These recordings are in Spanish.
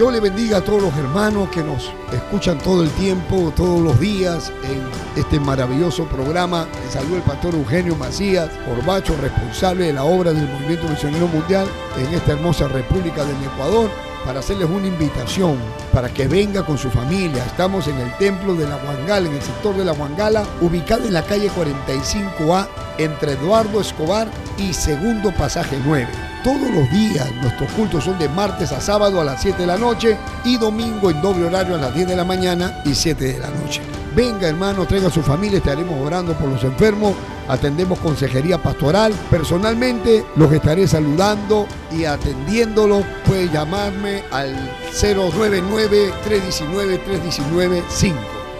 Dios le bendiga a todos los hermanos que nos escuchan todo el tiempo, todos los días en este maravilloso programa. Les saluda el pastor Eugenio Macías, Corbacho, responsable de la obra del Movimiento Misionero Mundial en esta hermosa República del Ecuador para hacerles una invitación para que venga con su familia. Estamos en el templo de la Huangala, en el sector de la Huangala, ubicado en la calle 45A entre Eduardo Escobar y Segundo Pasaje 9. Todos los días nuestros cultos son de martes a sábado a las 7 de la noche y domingo en doble horario a las 10 de la mañana y 7 de la noche. Venga hermano, traiga a su familia, estaremos orando por los enfermos, atendemos consejería pastoral. Personalmente los estaré saludando y atendiéndolo. Puede llamarme al 099-319-319-5.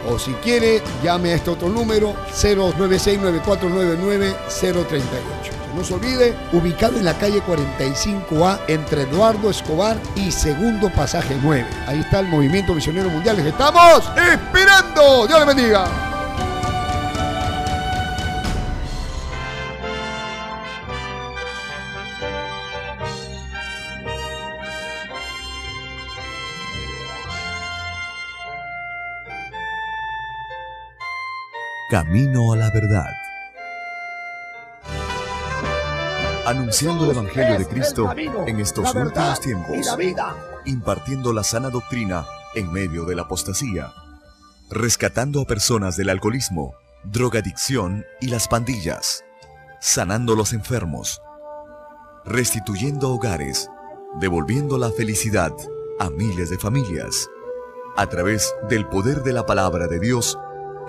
O si quiere, llame a este otro número 096-9499-038. No se olvide, ubicado en la calle 45A entre Eduardo Escobar y Segundo Pasaje 9. Ahí está el Movimiento Misionero Mundial. Les estamos esperando. Dios les bendiga. Camino a la verdad. Anunciando el Evangelio de Cristo en estos últimos tiempos, impartiendo la sana doctrina en medio de la apostasía, rescatando a personas del alcoholismo, drogadicción y las pandillas, sanando los enfermos, restituyendo hogares, devolviendo la felicidad a miles de familias, a través del poder de la palabra de Dios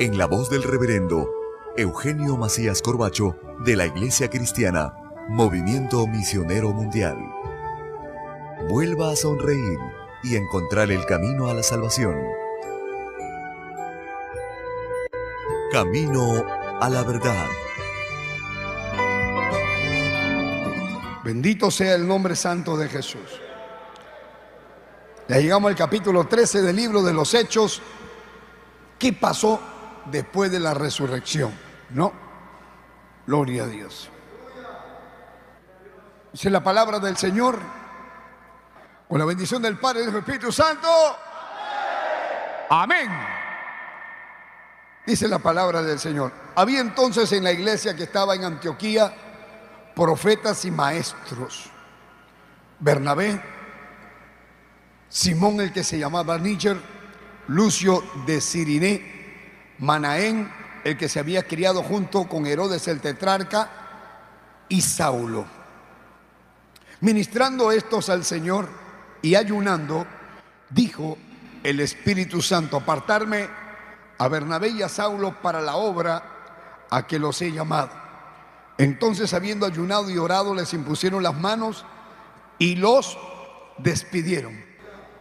en la voz del reverendo Eugenio Macías Corbacho de la Iglesia Cristiana Movimiento Misionero Mundial. Vuelva a sonreír y encontrar el camino a la salvación. Camino a la verdad. Bendito sea el nombre santo de Jesús. Ya llegamos al capítulo 13 del libro de los Hechos. ¿Qué pasó después de la resurrección? No. Gloria a Dios. Dice la palabra del Señor. Con la bendición del Padre y del Espíritu Santo. Amén. Dice la palabra del Señor. Había entonces en la iglesia que estaba en Antioquía profetas y maestros. Bernabé, Simón el que se llamaba Níger, Lucio de Siriné, Manaén, el que se había criado junto con Herodes el tetrarca, y Saulo. Ministrando estos al Señor y ayunando, dijo el Espíritu Santo, apartarme a Bernabé y a Saulo para la obra a que los he llamado. Entonces, habiendo ayunado y orado, les impusieron las manos y los despidieron.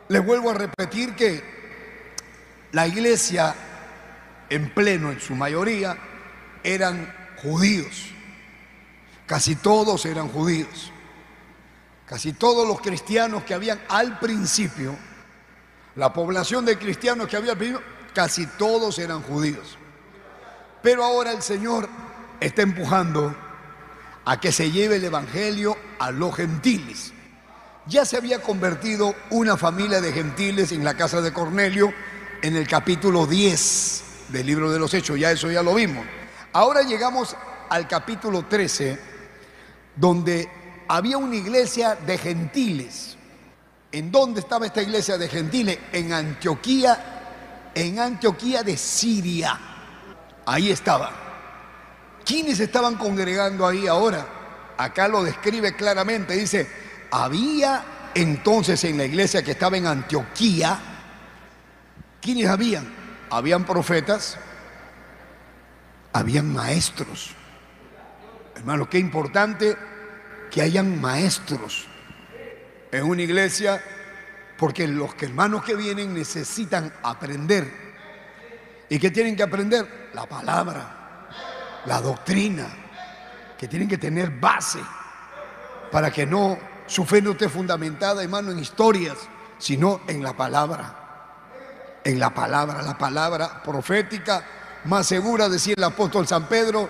Les vuelvo a repetir que la iglesia en pleno, en su mayoría, eran judíos. Casi todos eran judíos. Casi todos los cristianos que habían al principio, la población de cristianos que había al principio, casi todos eran judíos. Pero ahora el Señor está empujando a que se lleve el Evangelio a los gentiles. Ya se había convertido una familia de gentiles en la casa de Cornelio en el capítulo 10 del libro de los Hechos, ya eso ya lo vimos. Ahora llegamos al capítulo 13, donde había una iglesia de gentiles. ¿En dónde estaba esta iglesia de gentiles? En Antioquía, en Antioquía de Siria. Ahí estaba. ¿Quiénes estaban congregando ahí ahora? Acá lo describe claramente. Dice, había entonces en la iglesia que estaba en Antioquía, ¿quiénes habían? Habían profetas, habían maestros. Hermano, qué importante que hayan maestros en una iglesia, porque los hermanos que vienen necesitan aprender. ¿Y qué tienen que aprender? La palabra, la doctrina, que tienen que tener base para que no su fe no esté fundamentada, hermano, en historias, sino en la palabra. En la palabra, la palabra profética más segura, decía el apóstol San Pedro.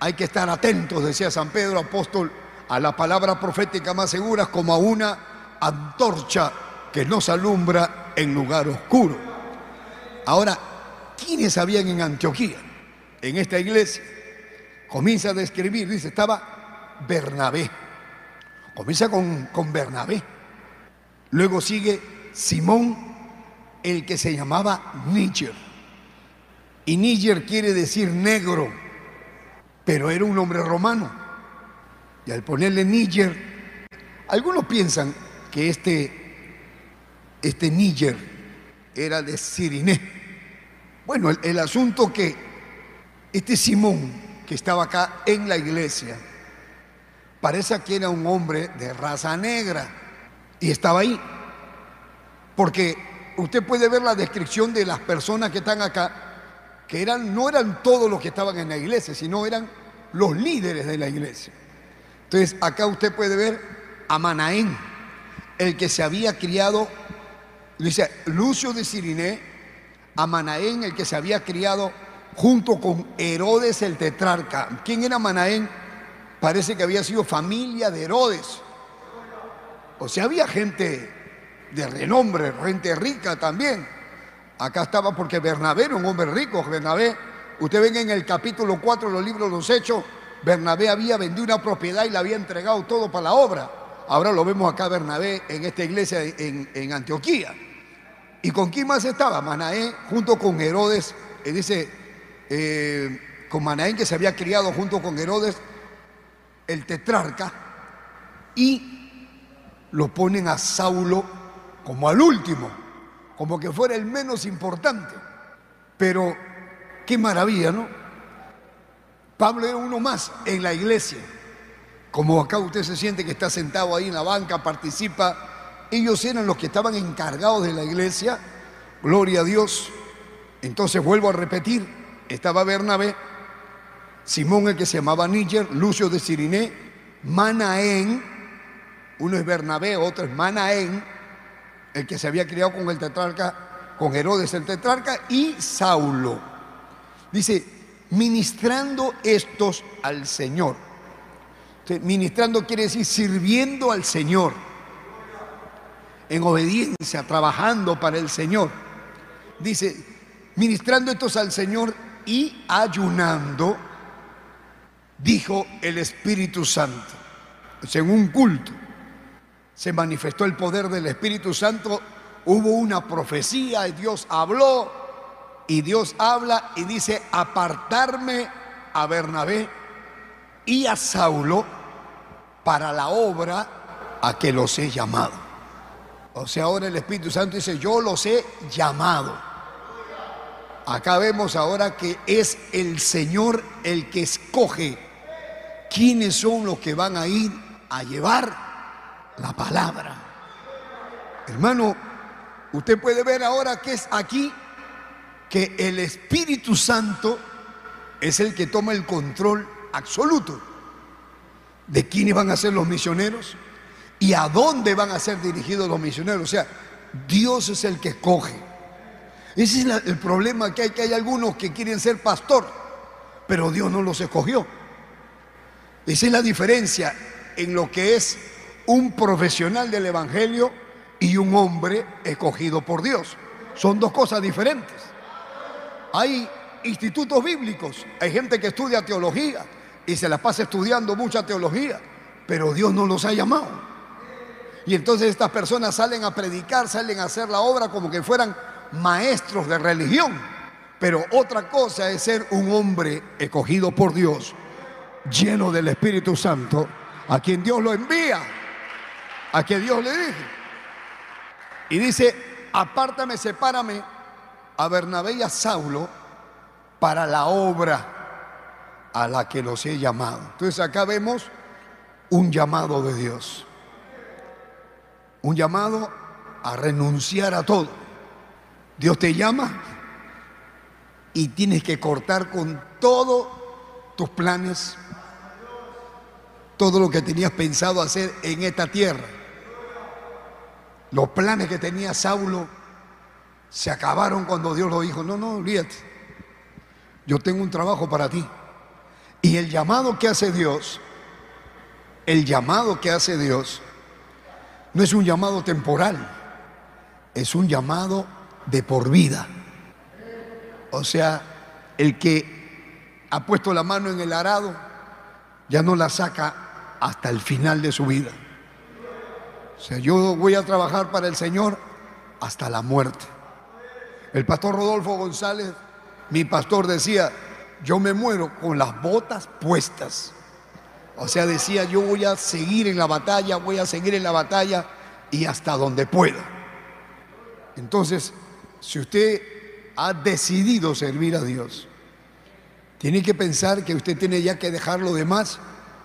Hay que estar atentos, decía San Pedro, apóstol a la palabra profética más segura como a una antorcha que nos alumbra en lugar oscuro. Ahora, ¿quiénes habían en Antioquía? En esta iglesia. Comienza a describir, dice, estaba Bernabé. Comienza con, con Bernabé. Luego sigue Simón, el que se llamaba Níger. Y Níger quiere decir negro, pero era un hombre romano. Y al ponerle Níger, algunos piensan que este, este Níger era de Siriné. Bueno, el, el asunto que este Simón, que estaba acá en la iglesia, parece que era un hombre de raza negra y estaba ahí. Porque usted puede ver la descripción de las personas que están acá, que eran, no eran todos los que estaban en la iglesia, sino eran los líderes de la iglesia. Entonces, acá usted puede ver a Manaén, el que se había criado, dice Lucio de Siriné, a Manaén, el que se había criado junto con Herodes el tetrarca. ¿Quién era Manaén? Parece que había sido familia de Herodes. O sea, había gente de renombre, gente rica también. Acá estaba porque Bernabé era un hombre rico. Bernabé, usted ven en el capítulo 4 de los libros de los Hechos, Bernabé había vendido una propiedad y le había entregado todo para la obra. Ahora lo vemos acá Bernabé en esta iglesia en, Antioquía. ¿Y con quién más estaba? Manaé junto con Herodes, dice, eh, con Manaén que se había criado junto con Herodes, el tetrarca, y lo ponen a Saulo como al último, como que fuera el menos importante. Pero qué maravilla, ¿no? Pablo era uno más en la iglesia. Como acá usted se siente que está sentado ahí en la banca, participa. Ellos eran los que estaban encargados de la iglesia. Gloria a Dios. Entonces vuelvo a repetir, estaba Bernabé, Simón el que se llamaba Níger, Lucio de Siriné, Manaén, uno es Bernabé, otro es Manaén, el que se había criado con el tetrarca, con Herodes el tetrarca, y Saulo. Dice, ministrando estos al Señor. ministrando quiere decir sirviendo al Señor, en obediencia, trabajando para el Señor. Dice, ministrando estos al Señor y ayunando, dijo el Espíritu Santo, en un culto se manifestó el poder del Espíritu Santo, hubo una profecía y Dios habló y Dios habla y dice apartarme a Bernabé y a Saulo para la obra a que los he llamado. O sea, ahora el Espíritu Santo dice, yo los he llamado. Acá vemos ahora que es el Señor el que escoge quiénes son los que van a ir a llevar la palabra. Hermano, usted puede ver ahora que es aquí que el Espíritu Santo es el que toma el control absoluto de quiénes van a ser los misioneros y a dónde van a ser dirigidos los misioneros. O sea, Dios es el que escoge. Ese es el problema que hay, que hay algunos que quieren ser pastor, pero Dios no los escogió. Esa es la diferencia en lo que es un profesional del Evangelio y un hombre escogido por Dios. Son dos cosas diferentes. Hay institutos bíblicos, hay gente que estudia teología y se la pasa estudiando mucha teología, pero Dios no los ha llamado. Y entonces estas personas salen a predicar, salen a hacer la obra como que fueran maestros de religión. Pero otra cosa es ser un hombre escogido por Dios, lleno del Espíritu Santo, a quien Dios lo envía a que Dios le dije. Y dice, apártame, sepárame a Bernabé y a Saulo para la obra a la que los he llamado. Entonces acá vemos un llamado de Dios. Un llamado a renunciar a todo. Dios te llama y tienes que cortar con todos tus planes, todo lo que tenías pensado hacer en esta tierra. Los planes que tenía Saulo se acabaron cuando Dios lo dijo, no, no, olvídate, yo tengo un trabajo para ti. Y el llamado que hace Dios, el llamado que hace Dios, no es un llamado temporal, es un llamado de por vida. O sea, el que ha puesto la mano en el arado ya no la saca hasta el final de su vida. O sea, yo voy a trabajar para el Señor hasta la muerte. El pastor Rodolfo González, mi pastor, decía, yo me muero con las botas puestas. O sea, decía, yo voy a seguir en la batalla, voy a seguir en la batalla y hasta donde pueda. Entonces, si usted ha decidido servir a Dios, tiene que pensar que usted tiene ya que dejar lo demás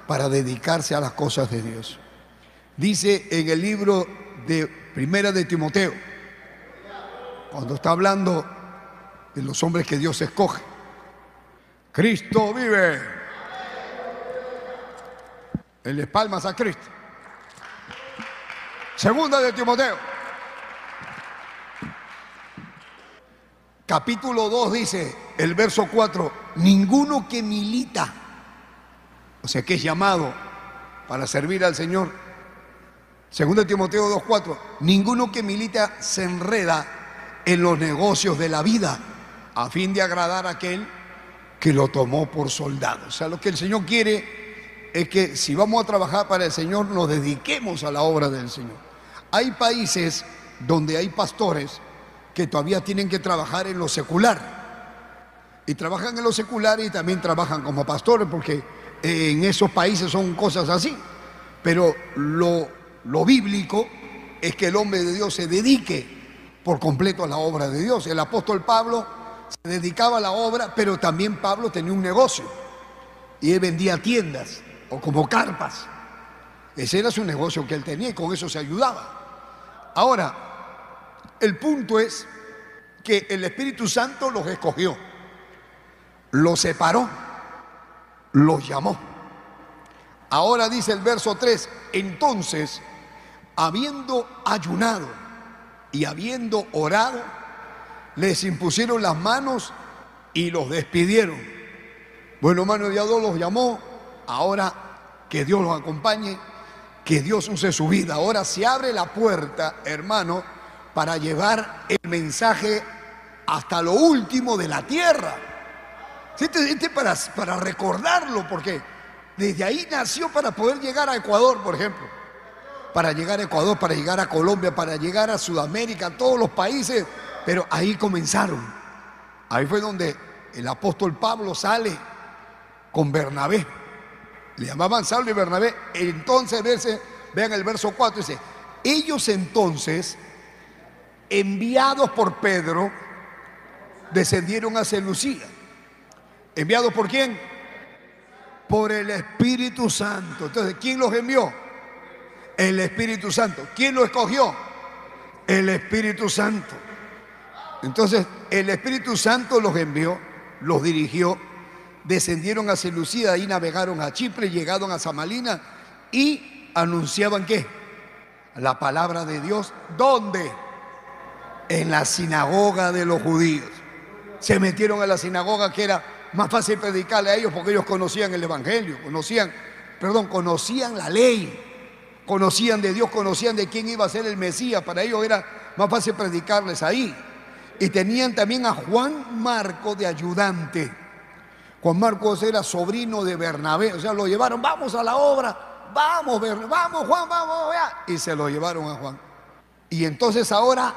para dedicarse a las cosas de Dios. Dice en el libro de Primera de Timoteo, cuando está hablando de los hombres que Dios escoge, Cristo vive. En les palmas a Cristo. Segunda de Timoteo. Capítulo 2 dice, el verso 4, ninguno que milita, o sea, que es llamado para servir al Señor. Segunda de Timoteo 2.4, ninguno que milita se enreda en los negocios de la vida a fin de agradar a aquel que lo tomó por soldado. O sea, lo que el Señor quiere es que si vamos a trabajar para el Señor, nos dediquemos a la obra del Señor. Hay países donde hay pastores que todavía tienen que trabajar en lo secular. Y trabajan en lo secular y también trabajan como pastores, porque en esos países son cosas así. Pero lo, lo bíblico es que el hombre de Dios se dedique por completo a la obra de Dios. El apóstol Pablo se dedicaba a la obra, pero también Pablo tenía un negocio y él vendía tiendas o como carpas. Ese era su negocio que él tenía y con eso se ayudaba. Ahora, el punto es que el Espíritu Santo los escogió, los separó, los llamó. Ahora dice el verso 3, entonces, habiendo ayunado y habiendo orado, les impusieron las manos y los despidieron. Bueno, hermano Dios los llamó, ahora que Dios los acompañe, que Dios use su vida. Ahora se abre la puerta, hermano, para llevar el mensaje hasta lo último de la tierra. Este, este para, para recordarlo, porque desde ahí nació para poder llegar a Ecuador, por ejemplo. Para llegar a Ecuador, para llegar a Colombia, para llegar a Sudamérica, a todos los países pero ahí comenzaron. Ahí fue donde el apóstol Pablo sale con Bernabé. Le llamaban Saulo y Bernabé. Entonces, vean el verso 4, dice, ellos entonces, enviados por Pedro, descendieron a Selucía. ¿Enviados por quién? Por el Espíritu Santo. Entonces, ¿quién los envió? El Espíritu Santo. ¿Quién los escogió? El Espíritu Santo. Entonces el Espíritu Santo los envió, los dirigió, descendieron a Selucida, y navegaron a Chipre, llegaron a Samalina y anunciaban qué? La palabra de Dios. ¿Dónde? En la sinagoga de los judíos. Se metieron a la sinagoga que era más fácil predicarle a ellos porque ellos conocían el Evangelio, conocían, perdón, conocían la ley, conocían de Dios, conocían de quién iba a ser el Mesías. Para ellos era más fácil predicarles ahí. Y tenían también a Juan Marco de ayudante. Juan Marcos era sobrino de Bernabé, o sea, lo llevaron, vamos a la obra, vamos, vamos, Juan, vamos, y se lo llevaron a Juan. Y entonces ahora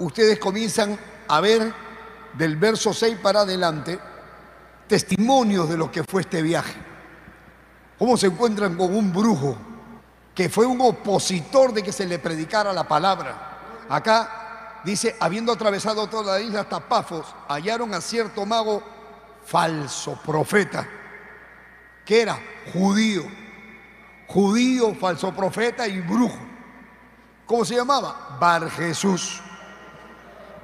ustedes comienzan a ver del verso 6 para adelante testimonios de lo que fue este viaje. Cómo se encuentran con un brujo que fue un opositor de que se le predicara la palabra. Acá dice, habiendo atravesado toda la isla hasta Pafos, hallaron a cierto mago falso profeta, que era judío, judío, falso profeta y brujo. ¿Cómo se llamaba? Bar Jesús.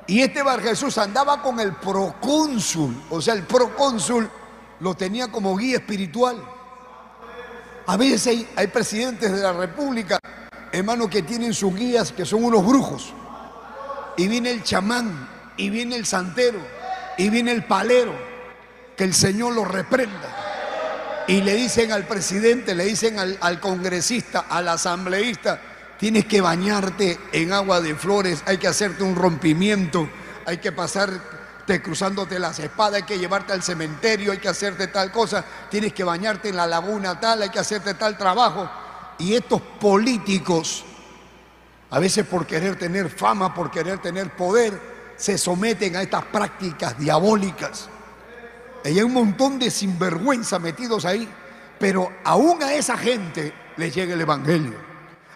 Y este Bar Jesús andaba con el procónsul, o sea, el procónsul lo tenía como guía espiritual. A veces hay, presidentes de la República, hermanos, que tienen sus guías que son unos brujos y viene el chamán, y viene el santero, y viene el palero, que el Señor lo reprenda. Y le dicen al presidente, le dicen al, congresista, al asambleísta, tienes que bañarte en agua de flores, hay que hacerte un rompimiento, hay que pasarte cruzándote las espadas, hay que llevarte al cementerio, hay que hacerte tal cosa, tienes que bañarte en la laguna tal, hay que hacerte tal trabajo. Y estos políticos, a veces por querer tener fama, por querer tener poder, se someten a estas prácticas diabólicas. Y hay un montón de sinvergüenza metidos ahí, pero aún a esa gente le llega el Evangelio.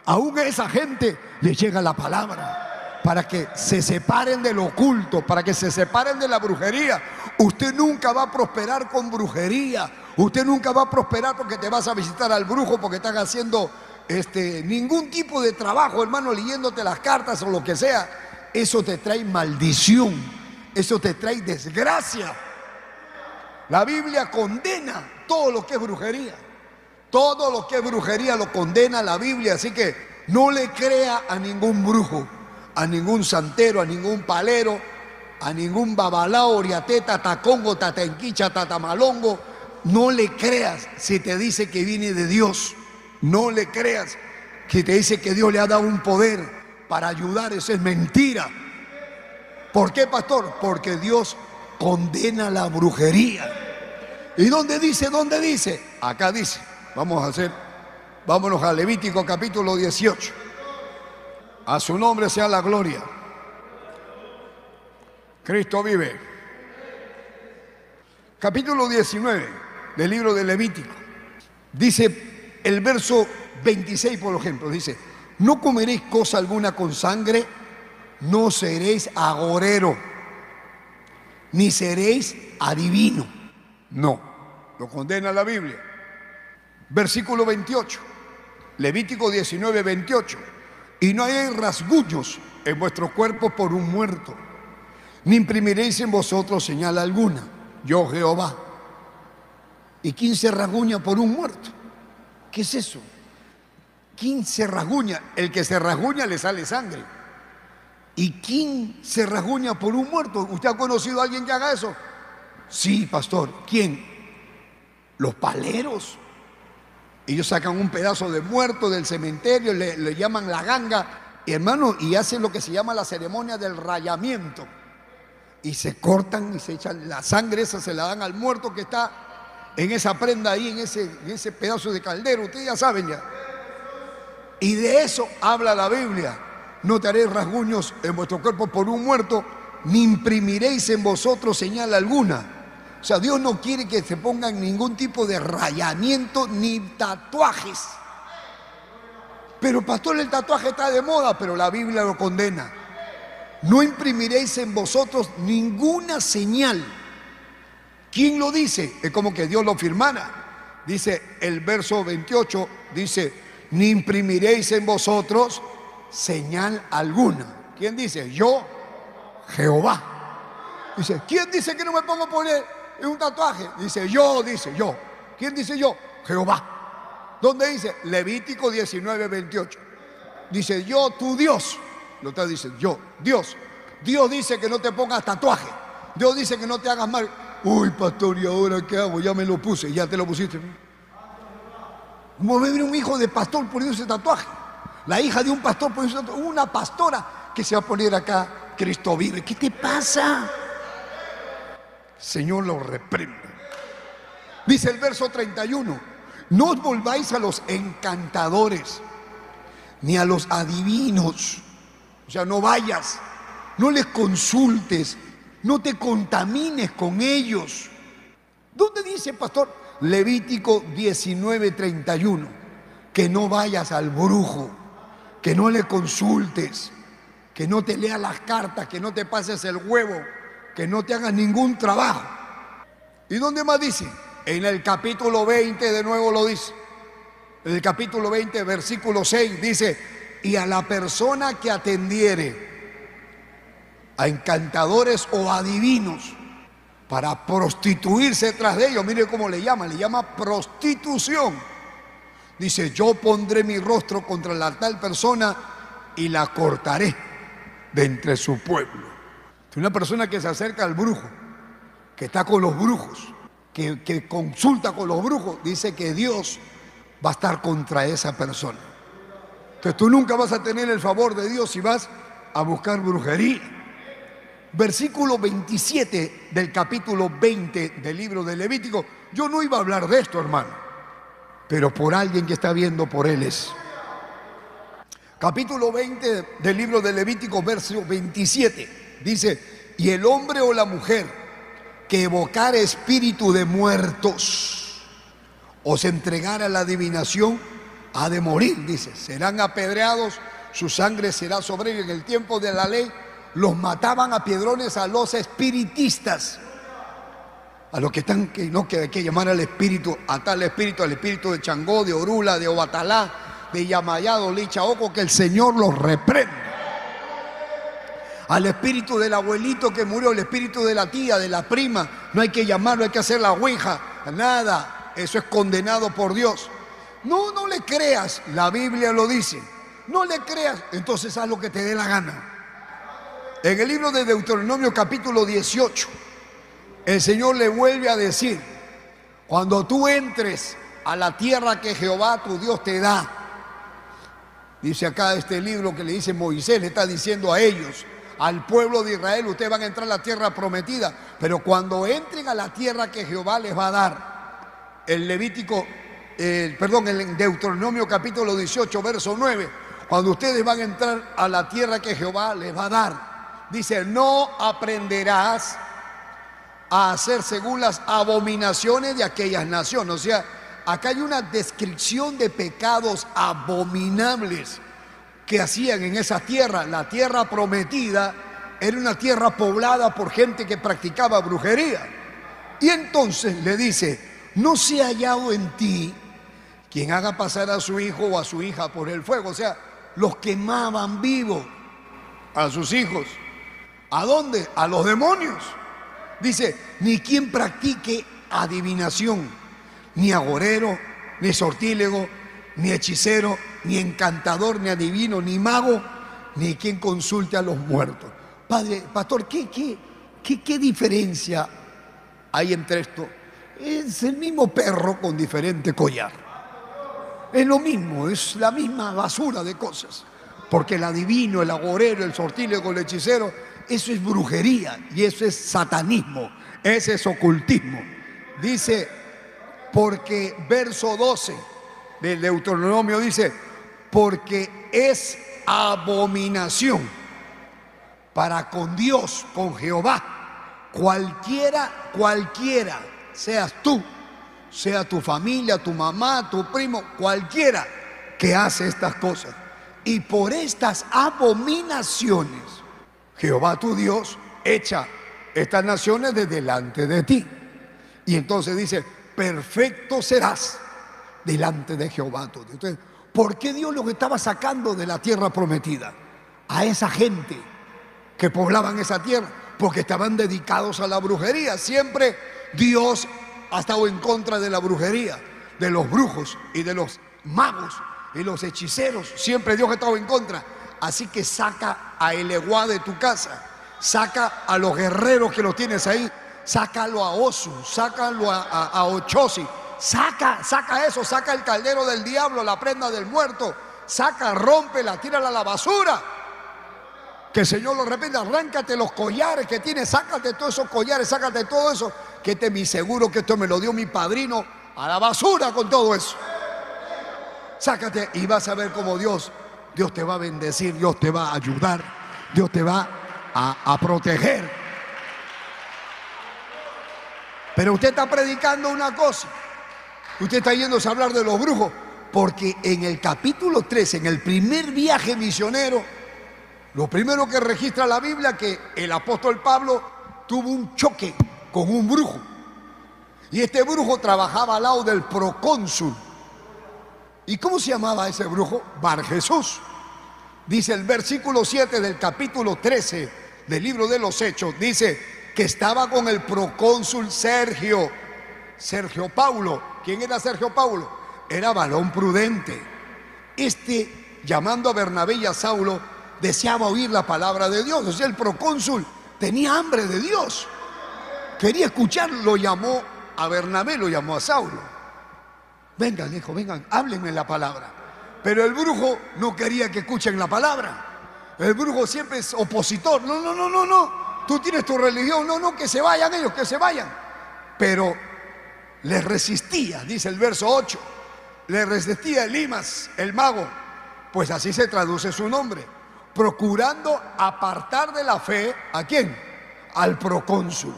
Aún a esa gente le llega la palabra para que se separen del oculto, para que se separen de la brujería. Usted nunca va a prosperar con brujería. Usted nunca va a prosperar porque te vas a visitar al brujo, porque están haciendo este, ningún tipo de trabajo, hermano, leyéndote las cartas o lo que sea. Eso te trae maldición, eso te trae desgracia. La Biblia condena todo lo que es brujería. Todo lo que es brujería lo condena la Biblia, así que no le crea a ningún brujo a ningún santero, a ningún palero, a ningún babalao, oriateta, tacongo, tatenquicha, tatamalongo. No le creas si te dice que viene de Dios. No le creas si te dice que Dios le ha dado un poder para ayudar. Eso es mentira. ¿Por qué, pastor? Porque Dios condena la brujería. ¿Y dónde dice? ¿Dónde dice? Acá dice. Vamos a hacer, vámonos a Levítico capítulo 18. A su nombre sea la gloria. Cristo vive. Capítulo 19 del libro de Levítico. Dice el verso 26, por ejemplo, dice, no comeréis cosa alguna con sangre, no seréis agorero, ni seréis adivino. No, lo condena la Biblia. Versículo 28, Levítico 19, 28 y no hay rasguños en vuestro cuerpo por un muerto, ni imprimiréis en vosotros señal alguna, yo Jehová. ¿Y quién se rasguña por un muerto? ¿Qué es eso? ¿Quién se rasguña? El que se rasguña le sale sangre. ¿Y quién se rasguña por un muerto? ¿Usted ha conocido a alguien que haga eso? Sí, pastor. ¿Quién? Los paleros. Ellos sacan un pedazo de muerto del cementerio, le, llaman la ganga, hermano, y hacen lo que se llama la ceremonia del rayamiento. Y se cortan y se echan la sangre, esa se la dan al muerto que está en esa prenda ahí, en ese, en ese pedazo de caldero. Ustedes ya saben ya. Y de eso habla la Biblia. No te haréis rasguños en vuestro cuerpo por un muerto, ni imprimiréis en vosotros señal alguna o sea, Dios no quiere que se pongan ningún tipo de rayamiento ni tatuajes. Pero pastor, el tatuaje está de moda, pero la Biblia lo condena. No imprimiréis en vosotros ninguna señal. ¿Quién lo dice? Es como que Dios lo firmara. Dice el verso 28, dice, ni imprimiréis en vosotros señal alguna. ¿Quién dice? Yo, Jehová. Dice, ¿quién dice que no me pongo a poner es un tatuaje. Dice yo, dice yo. ¿Quién dice yo? Jehová. ¿Dónde dice? Levítico 19, 28. Dice yo, tu Dios. Lo está diciendo yo, Dios. Dios dice que no te pongas tatuaje. Dios dice que no te hagas mal. Uy, pastor, ¿y ahora qué hago? Ya me lo puse, ya te lo pusiste. ¿Cómo ve un hijo de pastor poniéndose tatuaje? La hija de un pastor poniéndose tatuaje. Una pastora que se va a poner acá, Cristo vive. ¿Qué te pasa? Señor lo reprende. Dice el verso 31, no os volváis a los encantadores, ni a los adivinos. O sea, no vayas, no les consultes, no te contamines con ellos. ¿Dónde dice, pastor? Levítico 19, 31, que no vayas al brujo, que no le consultes, que no te leas las cartas, que no te pases el huevo que no te hagas ningún trabajo. ¿Y dónde más dice? En el capítulo 20 de nuevo lo dice. En el capítulo 20, versículo 6 dice, y a la persona que atendiere a encantadores o adivinos para prostituirse tras de ellos, mire cómo le llama, le llama prostitución. Dice, yo pondré mi rostro contra la tal persona y la cortaré de entre su pueblo. Una persona que se acerca al brujo, que está con los brujos, que, consulta con los brujos, dice que Dios va a estar contra esa persona. Entonces tú nunca vas a tener el favor de Dios si vas a buscar brujería. Versículo 27 del capítulo 20 del libro de Levítico. Yo no iba a hablar de esto, hermano, pero por alguien que está viendo por él es. Capítulo 20 del libro de Levítico, verso 27. Dice, y el hombre o la mujer que evocara espíritu de muertos o se entregara a la adivinación, ha de morir, dice. Serán apedreados, su sangre será sobre ellos. En el tiempo de la ley los mataban a piedrones a los espiritistas. A los que están, que no que hay que llamar al espíritu, a tal espíritu, al espíritu de Changó, de Orula, de Obatalá, de Yamayado, Lichaoco, que el Señor los reprenda. Al espíritu del abuelito que murió, el espíritu de la tía, de la prima, no hay que llamarlo, hay que hacer la ouija, nada, eso es condenado por Dios. No, no le creas, la Biblia lo dice. No le creas, entonces haz lo que te dé la gana. En el libro de Deuteronomio capítulo 18, el Señor le vuelve a decir, cuando tú entres a la tierra que Jehová tu Dios te da, dice acá este libro que le dice Moisés, le está diciendo a ellos, al pueblo de Israel, ustedes van a entrar a la tierra prometida, pero cuando entren a la tierra que Jehová les va a dar, el Levítico perdón, en Deuteronomio capítulo 18, verso 9, cuando ustedes van a entrar a la tierra que Jehová les va a dar, dice, no aprenderás a hacer según las abominaciones de aquellas naciones. O sea, acá hay una descripción de pecados abominables que hacían en esa tierra. La tierra prometida era una tierra poblada por gente que practicaba brujería. Y entonces le dice, no se ha hallado en ti quien haga pasar a su hijo o a su hija por el fuego. O sea, los quemaban vivos a sus hijos. ¿A dónde? A los demonios. Dice, ni quien practique adivinación, ni agorero, ni sortílego, ni hechicero, ni encantador, ni adivino, ni mago, ni quien consulte a los muertos. Padre, pastor, ¿qué, qué, qué, qué diferencia hay entre esto? Es el mismo perro con diferente collar. Es lo mismo, es la misma basura de cosas. Porque el adivino, el agorero, el sortílego, el hechicero, eso es brujería y eso es satanismo, ese es ocultismo. Dice, porque verso 12 del Deuteronomio dice, porque es abominación para con Dios, con Jehová, cualquiera, cualquiera, seas tú sea tu familia, tu mamá, tu primo, cualquiera que hace estas cosas. Y por estas abominaciones, Jehová tu Dios echa estas naciones de delante de ti. Y entonces dice, perfecto serás delante de Jehová tu Dios. ¿Por qué Dios los estaba sacando de la tierra prometida? A esa gente que poblaban esa tierra, porque estaban dedicados a la brujería. Siempre Dios ha estado en contra de la brujería, de los brujos y de los magos y los hechiceros. Siempre Dios ha estado en contra. Así que saca a Eleguá de tu casa, saca a los guerreros que los tienes ahí, sácalo a Osu, sácalo a, a, Ochosi, saca, saca eso, saca el caldero del diablo, la prenda del muerto, saca, rómpela, tírala a la basura. Que el Señor lo repite, arráncate los collares que tienes, sácate todos esos collares, sácate todo eso, que te mi seguro que esto me lo dio mi padrino a la basura con todo eso. Sácate y vas a ver cómo Dios, Dios te va a bendecir, Dios te va a ayudar, Dios te va a, a proteger. Pero usted está predicando una cosa, usted está yéndose a hablar de los brujos, porque en el capítulo 13, en el primer viaje misionero, lo primero que registra la Biblia que el apóstol Pablo tuvo un choque con un brujo. Y este brujo trabajaba al lado del procónsul. ¿Y cómo se llamaba ese brujo? Bar Jesús. Dice el versículo 7 del capítulo 13 del libro de los Hechos, dice que estaba con el procónsul Sergio, Sergio Paulo. ¿Quién era Sergio Paulo? Era varón prudente. Este, llamando a Bernabé y a Saulo, deseaba oír la palabra de Dios. O sea, el procónsul tenía hambre de Dios. Quería escuchar, lo llamó a Bernabé, lo llamó a Saulo. Vengan, hijo, vengan, háblenme la palabra. Pero el brujo no quería que escuchen la palabra. El brujo siempre es opositor. No, no, no, no, no. Tú tienes tu religión. No, no, que se vayan ellos, que se vayan. Pero les resistía, dice el verso 8. Le resistía Elimas, el mago. Pues así se traduce su nombre. Procurando apartar de la fe a quién? Al procónsul.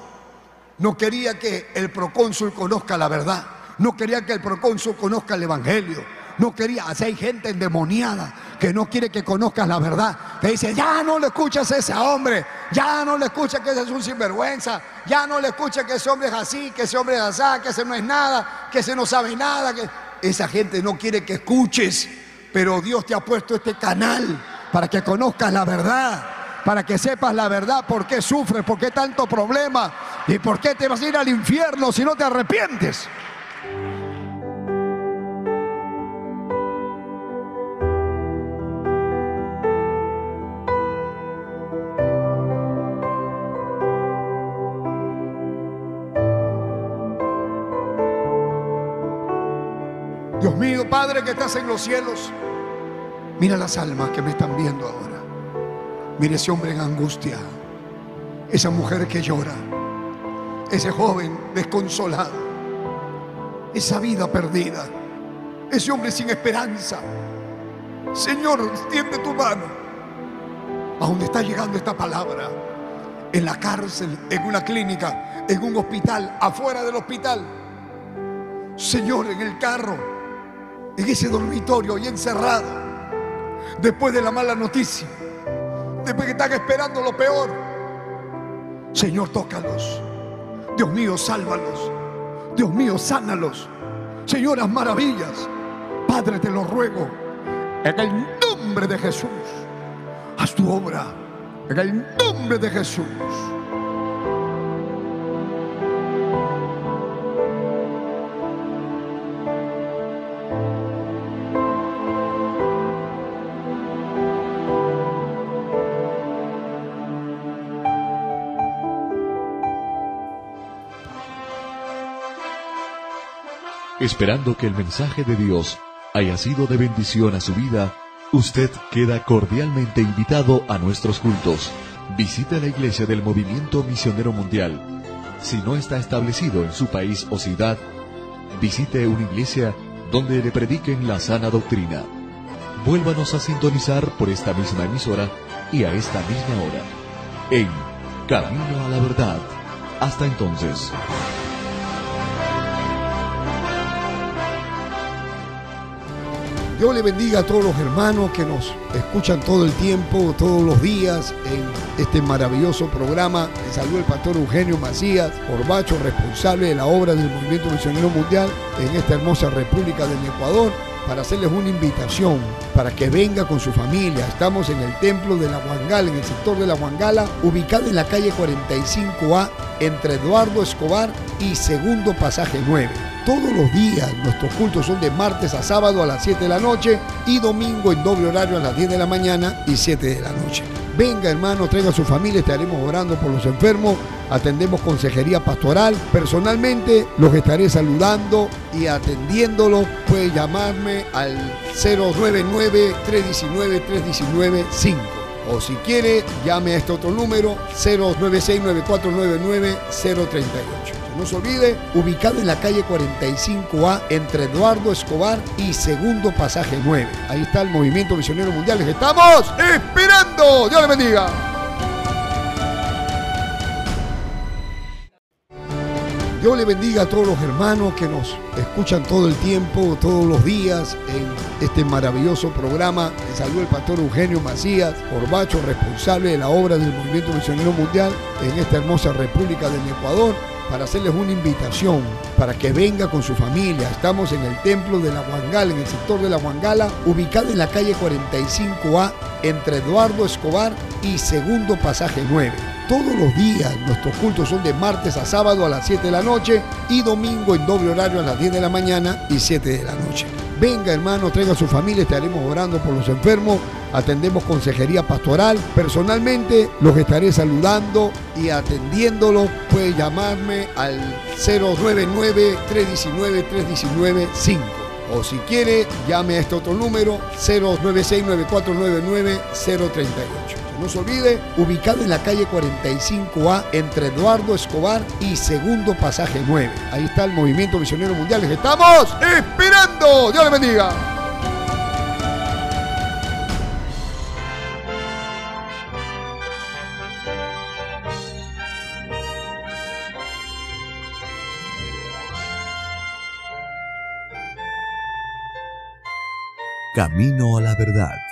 No quería que el procónsul conozca la verdad. No quería que el procónsul conozca el evangelio no quería, así hay gente endemoniada que no quiere que conozcas la verdad. Te dice, ya no le escuchas a ese hombre, ya no le escuchas que ese es un sinvergüenza, ya no le escuchas que ese hombre es así, que ese hombre es así, que ese no es nada, que ese no sabe nada. Que... Esa gente no quiere que escuches, pero Dios te ha puesto este canal para que conozcas la verdad para que sepas la verdad, por qué sufres, por qué tanto problema y por qué te vas a ir al infierno si no te arrepientes. Padre que estás en los cielos, mira las almas que me están viendo ahora. Mira ese hombre en angustia, esa mujer que llora, ese joven desconsolado, esa vida perdida, ese hombre sin esperanza. Señor, extiende tu mano a donde está llegando esta palabra, en la cárcel, en una clínica, en un hospital, afuera del hospital. Señor, en el carro, en ese dormitorio y encerrado, después de la mala noticia, después que están esperando lo peor. Señor, tócalos. Dios mío, sálvalos. Dios mío, sánalos. Señoras maravillas. Padre, te lo ruego. En el nombre de Jesús. Haz tu obra. En el nombre de Jesús. Esperando que el mensaje de Dios haya sido de bendición a su vida, usted queda cordialmente invitado a nuestros cultos. Visite la iglesia del Movimiento Misionero Mundial. Si no está establecido en su país o ciudad, visite una iglesia donde le prediquen la sana doctrina. Vuélvanos a sintonizar por esta misma emisora y a esta misma hora. En Camino a la Verdad. Hasta entonces. Dios le bendiga a todos los hermanos que nos escuchan todo el tiempo, todos los días en este maravilloso programa. Le saluda el pastor Eugenio Macías, Orbacho, responsable de la obra del Movimiento Misionero Mundial en esta hermosa República del Ecuador para hacerles una invitación para que venga con su familia. Estamos en el templo de la Huangala, en el sector de la Huangala, ubicado en la calle 45A entre Eduardo Escobar y Segundo Pasaje 9 todos los días. Nuestros cultos son de martes a sábado a las 7 de la noche y domingo en doble horario a las 10 de la mañana y 7 de la noche. Venga hermano, traiga a su familia, estaremos orando por los enfermos, atendemos consejería pastoral. Personalmente los estaré saludando y atendiéndolo. Puede llamarme al 099-319-319-5. O si quiere, llame a este otro número 096-9499-038. Olvide, ubicado en la calle 45A entre Eduardo Escobar y Segundo Pasaje 9. Ahí está el Movimiento Misionero Mundial. Les estamos esperando. Dios le bendiga. Dios le bendiga a todos los hermanos que nos escuchan todo el tiempo, todos los días en este maravilloso programa. Les saluda el pastor Eugenio Macías, Orbacho, responsable de la obra del Movimiento Misionero Mundial en esta hermosa República del Ecuador para hacerles una invitación para que venga con su familia. Estamos en el templo de la Huangala, en el sector de la Huangala, ubicado en la calle 45A entre Eduardo Escobar y Segundo Pasaje 9. Todos los días nuestros cultos son de martes a sábado a las 7 de la noche y domingo en doble horario a las 10 de la mañana y 7 de la noche. Venga hermano, traiga a su familia, estaremos orando por los enfermos, atendemos consejería pastoral. Personalmente los estaré saludando y atendiéndolo. Puede llamarme al 099-319-319-5. O si quiere, llame a este otro número 096-9499-038. No se olvide, ubicado en la calle 45A entre Eduardo Escobar y Segundo Pasaje 9. Ahí está el Movimiento Misionero Mundial. Les estamos esperando. Dios le bendiga. Camino a la verdad.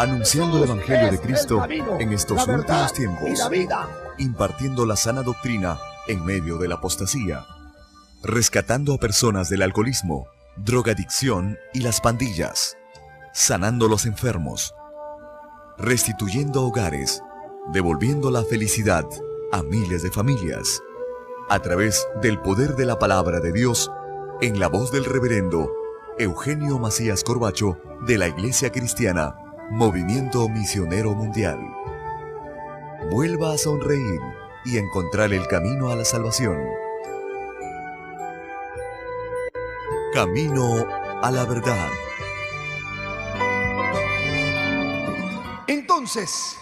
Anunciando el Evangelio de Cristo en estos últimos tiempos. Impartiendo la sana doctrina en medio de la apostasía. Rescatando a personas del alcoholismo, drogadicción y las pandillas. Sanando los enfermos. Restituyendo hogares. Devolviendo la felicidad a miles de familias. A través del poder de la palabra de Dios en la voz del reverendo Eugenio Macías Corbacho de la Iglesia Cristiana, Movimiento Misionero Mundial. Vuelva a sonreír y encontrar el camino a la salvación. Camino a la verdad. Entonces,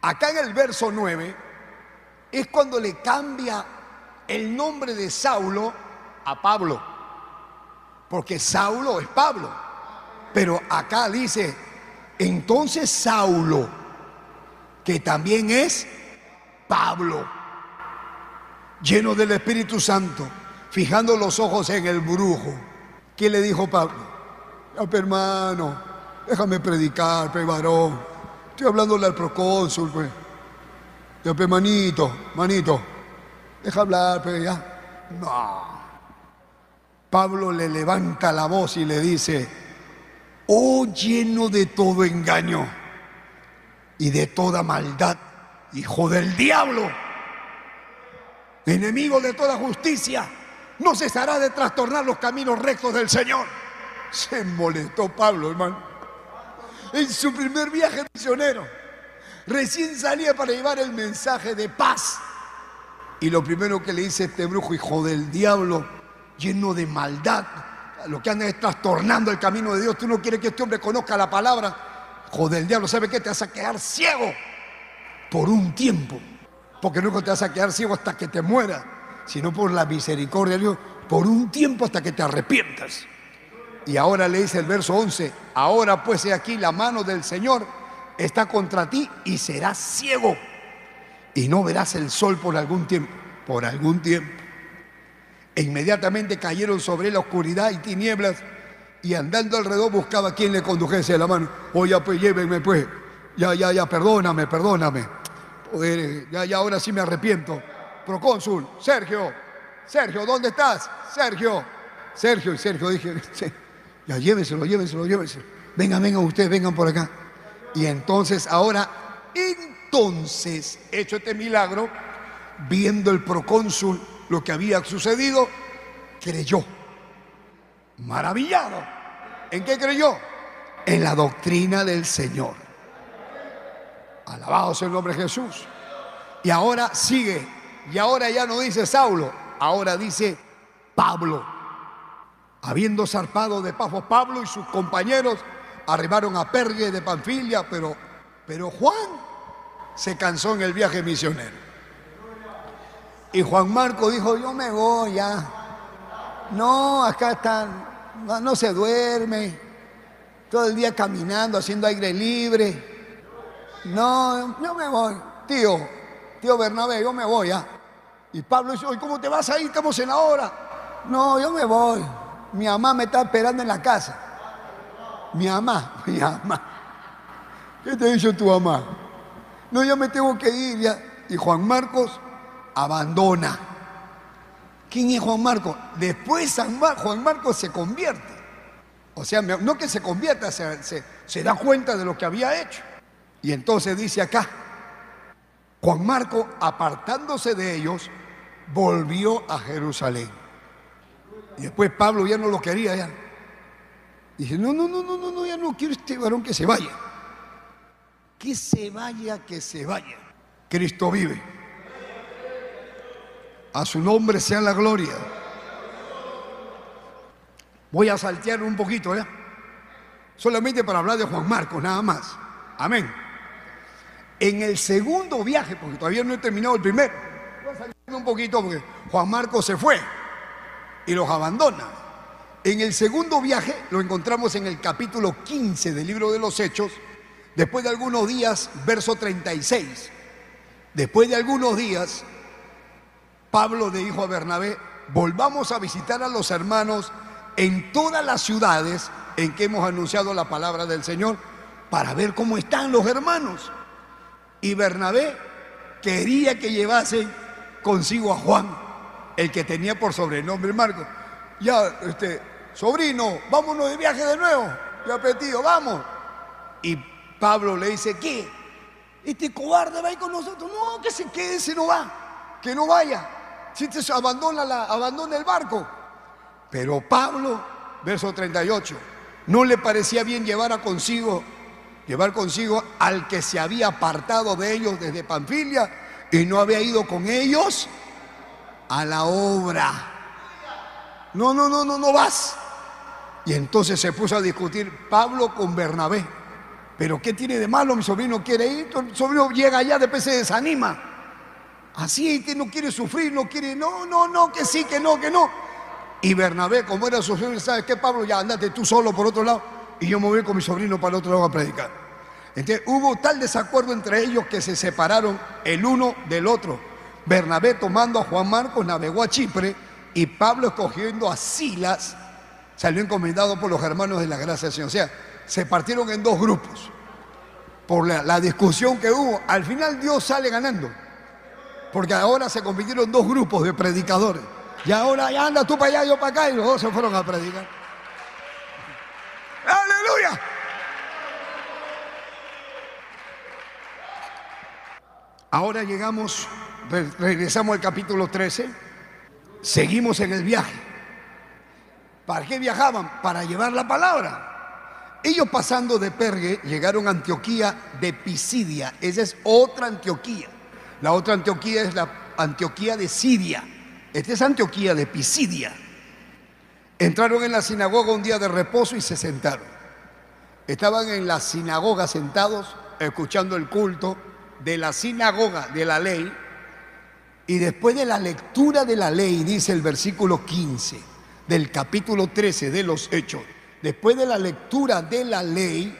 acá en el verso 9 es cuando le cambia el nombre de Saulo a Pablo, porque Saulo es Pablo. Pero acá dice, entonces Saulo, que también es Pablo, lleno del Espíritu Santo, fijando los ojos en el brujo, ¿qué le dijo Pablo? hermano, déjame predicar, pe varón. Estoy hablándole al procónsul, pues. Ya, manito, manito, deja hablar, pe, ya. No. Pablo le levanta la voz y le dice, oh lleno de todo engaño y de toda maldad, hijo del diablo, enemigo de toda justicia, no cesará de trastornar los caminos rectos del Señor. Se molestó Pablo, hermano, en su primer viaje misionero. Recién salía para llevar el mensaje de paz. Y lo primero que le dice este brujo, hijo del diablo, lleno de maldad, lo que anda es trastornando el camino de Dios. Tú no quieres que este hombre conozca la palabra. Joder, el diablo, ¿sabe qué? Te vas a quedar ciego por un tiempo. Porque no te vas a quedar ciego hasta que te mueras, sino por la misericordia de Dios, por un tiempo hasta que te arrepientas. Y ahora le dice el verso 11, ahora pues he aquí la mano del Señor está contra ti y serás ciego. Y no verás el sol por algún tiempo, por algún tiempo. E inmediatamente cayeron sobre la oscuridad y tinieblas y andando alrededor buscaba a quien le condujese la mano. Oye, pues llévenme pues. Ya, ya, ya, perdóname, perdóname. ya, ya, ahora sí me arrepiento. Procónsul, Sergio, Sergio, ¿dónde estás? Sergio, Sergio, y Sergio dije, ya llévenselo, llévenselo, llévenselo. Vengan, vengan ustedes, vengan por acá. Y entonces, ahora, entonces, hecho este milagro, viendo el procónsul lo que había sucedido, creyó. Maravillado. ¿En qué creyó? En la doctrina del Señor. Alabado sea el nombre de Jesús. Y ahora sigue. Y ahora ya no dice Saulo, ahora dice Pablo. Habiendo zarpado de Pafos Pablo y sus compañeros arribaron a Pergue de Panfilia, pero, pero Juan se cansó en el viaje misionero. Y Juan Marco dijo, yo me voy ya. No, acá están, no, se duerme. Todo el día caminando, haciendo aire libre. No, yo me voy. Tío, tío Bernabé, yo me voy ya. Y Pablo dice, ¿cómo te vas a ir? Estamos en la hora. No, yo me voy. Mi mamá me está esperando en la casa. Mi mamá, mi mamá. ¿Qué te ha dicho tu mamá? No, yo me tengo que ir ya. Y Juan Marcos abandona. ¿Quién es Juan Marcos? Después Juan Marcos se convierte. O sea, no que se convierta, se, se da cuenta de lo que había hecho. Y entonces dice acá, Juan Marco, apartándose de ellos, volvió a Jerusalén. Y después Pablo ya no lo quería ya. Dice, no, no, no, no, no, no, ya no quiero este varón que se vaya. Que se vaya, que se vaya. Cristo vive. A su nombre sea la gloria. Voy a saltear un poquito, ¿eh? Solamente para hablar de Juan Marcos, nada más. Amén. En el segundo viaje, porque todavía no he terminado el primero, voy a saltear un poquito porque Juan Marcos se fue y los abandona. En el segundo viaje lo encontramos en el capítulo 15 del libro de los Hechos, después de algunos días, verso 36. Después de algunos días, Pablo dijo a Bernabé, volvamos a visitar a los hermanos en todas las ciudades en que hemos anunciado la palabra del Señor para ver cómo están los hermanos. Y Bernabé quería que llevase consigo a Juan, el que tenía por sobrenombre Marco. Ya, este, sobrino, vámonos de viaje de nuevo. Ya petido, vamos. Y Pablo le dice, ¿qué? Este cobarde va a ir con nosotros. No, que se quede, se no va. Que no vaya. Se abandona, la, abandona el barco. Pero Pablo, verso 38, no le parecía bien llevar a consigo, llevar consigo al que se había apartado de ellos desde Panfilia y no había ido con ellos a la obra. No, no, no, no, no vas. Y entonces se puso a discutir Pablo con Bernabé. Pero ¿qué tiene de malo? Mi sobrino quiere ir, mi sobrino llega allá, después se desanima. Así, que no quiere sufrir, no quiere, no, no, no, que sí, que no, que no. Y Bernabé, como era su sobrino, ¿sabes qué, Pablo? Ya andate tú solo por otro lado y yo me voy con mi sobrino para el otro lado a predicar. Entonces hubo tal desacuerdo entre ellos que se separaron el uno del otro. Bernabé tomando a Juan Marcos navegó a Chipre y Pablo escogiendo a Silas salió encomendado por los hermanos de la gracia del Señor. O sea, se partieron en dos grupos por la, la discusión que hubo. Al final Dios sale ganando, porque ahora se convirtieron dos grupos de predicadores. Y ahora ya anda tú para allá, yo para acá, y los dos se fueron a predicar. ¡Aleluya! Ahora llegamos, regresamos al capítulo 13, seguimos en el viaje. ¿Para qué viajaban? Para llevar la palabra. Ellos pasando de Pergue llegaron a Antioquía de Pisidia. Esa es otra Antioquía. La otra Antioquía es la Antioquía de Siria. Esta es Antioquía de Pisidia. Entraron en la sinagoga un día de reposo y se sentaron. Estaban en la sinagoga sentados, escuchando el culto de la sinagoga de la ley. Y después de la lectura de la ley, dice el versículo 15 del capítulo 13 de los Hechos, después de la lectura de la ley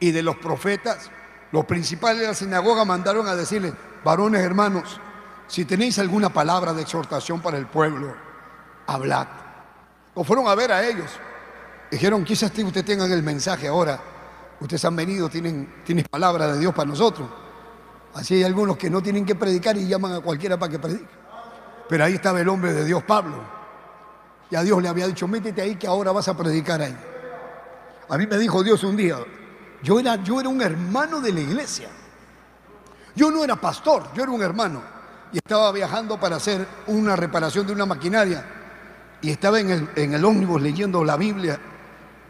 y de los profetas, los principales de la sinagoga mandaron a decirle, varones hermanos, si tenéis alguna palabra de exhortación para el pueblo, hablad. O fueron a ver a ellos. Dijeron, quizás ustedes tengan el mensaje ahora. Ustedes han venido, tienen, tienen palabra de Dios para nosotros. Así hay algunos que no tienen que predicar y llaman a cualquiera para que predique. Pero ahí estaba el hombre de Dios, Pablo. Y a Dios le había dicho, métete ahí que ahora vas a predicar ahí. A mí me dijo Dios un día, yo era, yo era un hermano de la iglesia. Yo no era pastor, yo era un hermano y estaba viajando para hacer una reparación de una maquinaria y estaba en el, en el ómnibus leyendo la Biblia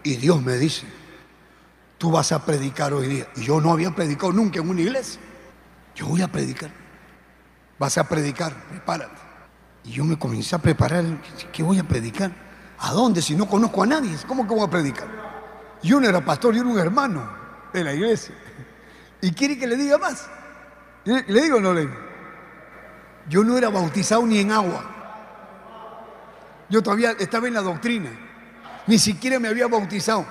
y Dios me dice, tú vas a predicar hoy día. Y yo no había predicado nunca en una iglesia. Yo voy a predicar. Vas a predicar, prepárate. Y yo me comencé a preparar, ¿qué voy a predicar? ¿A dónde? Si no conozco a nadie, ¿cómo que voy a predicar? Yo no era pastor, yo era un hermano de la iglesia. ¿Y quiere que le diga más? ¿Le digo no le digo? Yo no era bautizado ni en agua. Yo todavía estaba en la doctrina. Ni siquiera me había bautizado.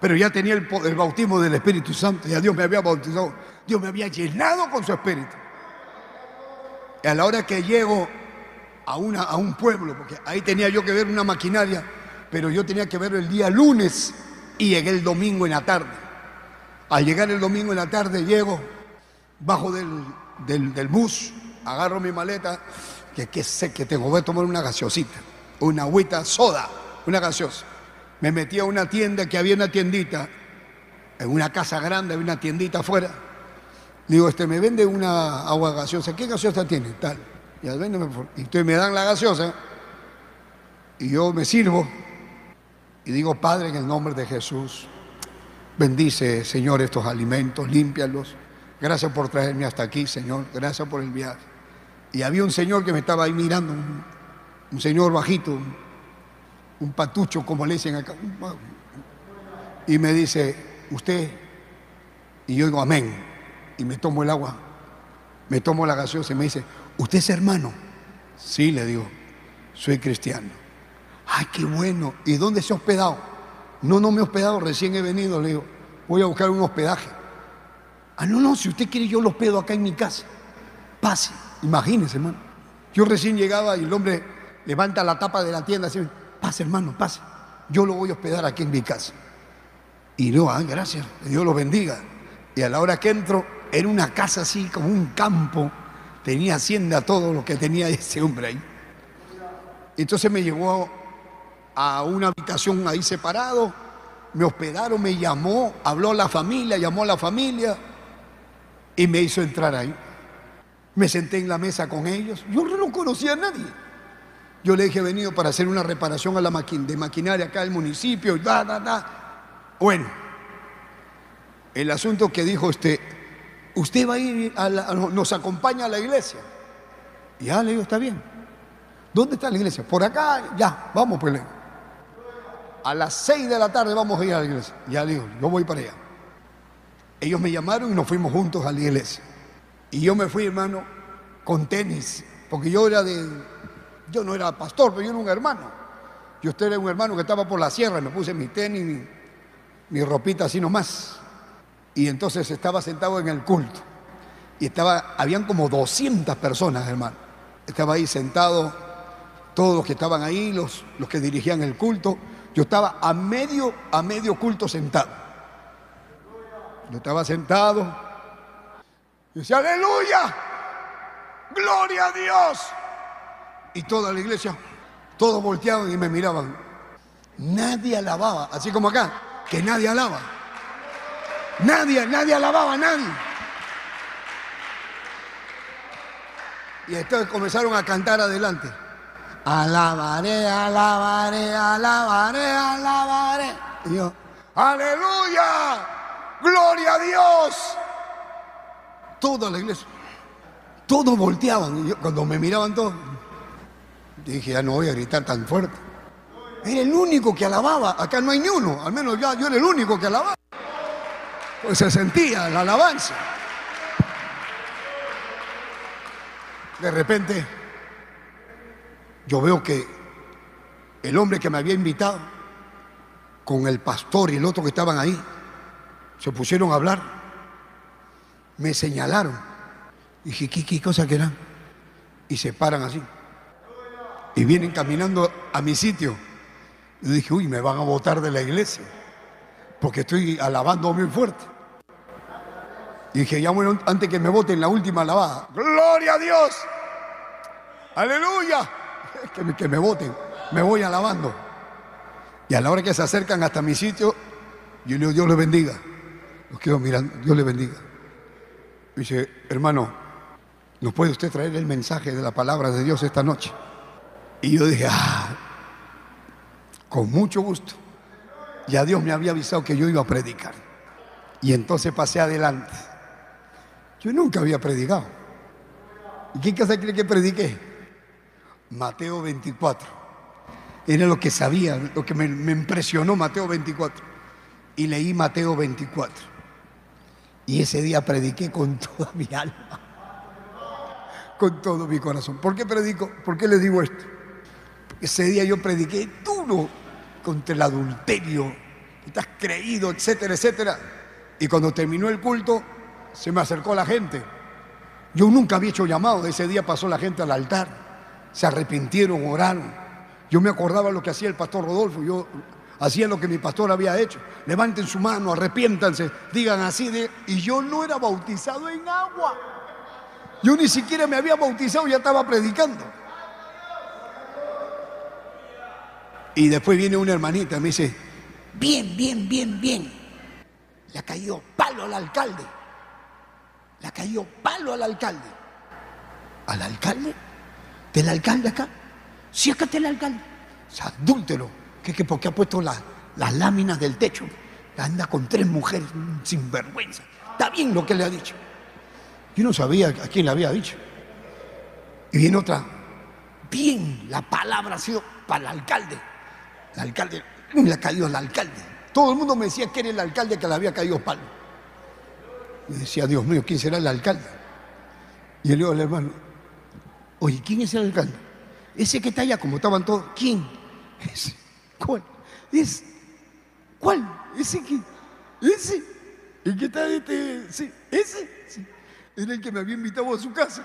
Pero ya tenía el, bautismo del Espíritu Santo. Ya Dios me había bautizado. Dios me había llenado con su Espíritu. Y a la hora que llego a, a un pueblo, porque ahí tenía yo que ver una maquinaria, pero yo tenía que ver el día lunes y llegué el domingo en la tarde. Al llegar el domingo en la tarde llego bajo del, del bus agarro mi maleta, que, sé que tengo, voy a tomar una gaseosita, una agüita soda, una gaseosa. Me metí a una tienda que había una tiendita, en una casa grande, había una tiendita afuera. Digo, este, me vende una agua gaseosa. ¿Qué gaseosa tiene? Tal. Y, entonces me dan la gaseosa y yo me sirvo y digo, Padre, en el nombre de Jesús, bendice, Señor, estos alimentos, límpialos. Gracias por traerme hasta aquí, Señor. Gracias por el viaje. Y había un señor que me estaba ahí mirando, un, señor bajito. un patucho, como le dicen acá. Y me dice, usted, y yo digo, amén. Y me tomo el agua, me tomo la gaseosa y me dice, ¿usted es hermano? Sí, le digo, soy cristiano. Ay, qué bueno. ¿Y dónde se ha hospedado? No, no me he hospedado, recién he venido, le digo, voy a buscar un hospedaje. Ah, no, no, si usted quiere yo lo hospedo acá en mi casa. Pase, imagínese, hermano. Yo recién llegaba y el hombre levanta la tapa de la tienda así, pase hermano, pase. Yo lo voy a hospedar aquí en mi casa. Y no, ah, gracias, Dios lo bendiga. Y a la hora que entro, era una casa así como un campo, tenía hacienda todo lo que tenía ese hombre ahí. Entonces me llevó a una habitación ahí separado, me hospedaron, me llamó, habló a la familia, llamó a la familia y me hizo entrar ahí. Me senté en la mesa con ellos. Yo no conocía a nadie. Yo le dije, he venido para hacer una reparación a la de maquinaria acá del municipio. Da, da, da. Bueno, el asunto que dijo usted, usted va a ir, a nos acompaña a la iglesia. Y ya le digo, está bien. ¿Dónde está la iglesia? Por acá, ya, vamos pues. A las seis de la tarde vamos a ir a la iglesia. Ya le digo, yo voy para allá. Ellos me llamaron y nos fuimos juntos a la iglesia. Y yo me fui, hermano, con tenis, porque yo era de, yo no era pastor, pero yo era un hermano. Yo usted era un hermano que estaba por la sierra, me puse mi tenis, mi, mi ropita así nomás. Y entonces estaba sentado en el culto. Y estaba, habían como 200 personas, hermano. Estaba ahí sentado, todos los que estaban ahí, los, los que dirigían el culto. Yo estaba a medio, a medio culto sentado. Yo estaba sentado. Y decía, aleluya, gloria a Dios. Y toda la iglesia, todos volteaban y me miraban. Nadie alababa, así como acá, que nadie alaba. Nadie, nadie alababa a nadie. Y entonces comenzaron a cantar adelante. Alabaré, alabaré, alabaré, alabaré. Y yo, aleluya, gloria a Dios. Toda la iglesia, todos volteaban. Y yo, cuando me miraban todos, dije, ya no voy a gritar tan fuerte. Era el único que alababa. Acá no hay ni uno. Al menos ya yo era el único que alababa. Pues se sentía la alabanza. De repente, yo veo que el hombre que me había invitado, con el pastor y el otro que estaban ahí, se pusieron a hablar. Me señalaron. Y dije, ¿qué, cosa que eran? Y se paran así. Y vienen caminando a mi sitio. Y dije, uy, me van a botar de la iglesia, porque estoy alabando muy fuerte. Dije, ya bueno, antes que me voten la última alabada, gloria a Dios, aleluya, que me, que me voten, me voy alabando. Y a la hora que se acercan hasta mi sitio, yo le digo, Dios le bendiga. Los quedo mirando, Dios le bendiga. Dice, hermano, ¿nos puede usted traer el mensaje de la palabra de Dios esta noche? Y yo dije, ah, con mucho gusto. Ya Dios me había avisado que yo iba a predicar. Y entonces pasé adelante. Yo nunca había predicado. ¿Y quién casa cree que prediqué? Mateo 24. Era lo que sabía, lo que me impresionó Mateo 24. Y leí Mateo 24. Y ese día prediqué con toda mi alma. Con todo mi corazón. ¿Por qué predico? ¿Por qué le digo esto? Ese día yo prediqué duro contra el adulterio, estás creído, etcétera, etcétera. Y cuando terminó el culto, se me acercó la gente. Yo nunca había hecho llamado, ese día pasó la gente al altar, se arrepintieron, oraron. Yo me acordaba lo que hacía el pastor Rodolfo, hacía lo que mi pastor había hecho. Levanten su mano, arrepiéntanse, digan así de... Y yo no era bautizado en agua. Yo ni siquiera me había bautizado, ya estaba predicando. Y después viene una hermanita me dice, bien, bien, bien, bien. Le ha caído palo al alcalde. Le ha caído palo al alcalde. ¿Al alcalde? ¿Del alcalde acá? Sí, acá el alcalde. O. ¿Qué, qué, porque ha puesto las láminas del techo? Anda con tres mujeres sin vergüenza. Está bien lo que le ha dicho. Yo no sabía a quién le había dicho. Y viene otra. Bien, la palabra ha sido para el alcalde. el alcalde, le ha caído el alcalde. Todo el mundo me decía que era el alcalde que le había caído palo. Y decía, Dios mío, ¿quién será el alcalde? Y le digo al hermano, oye, ¿quién es el alcalde? Ese que está allá, como estaban todos, ¿quién? Ese. ¿Cuál? Es, ¿Cuál? Ese que, ese. ¿Y qué está este? Sí, ese. Sí. Era el que me había invitado a su casa.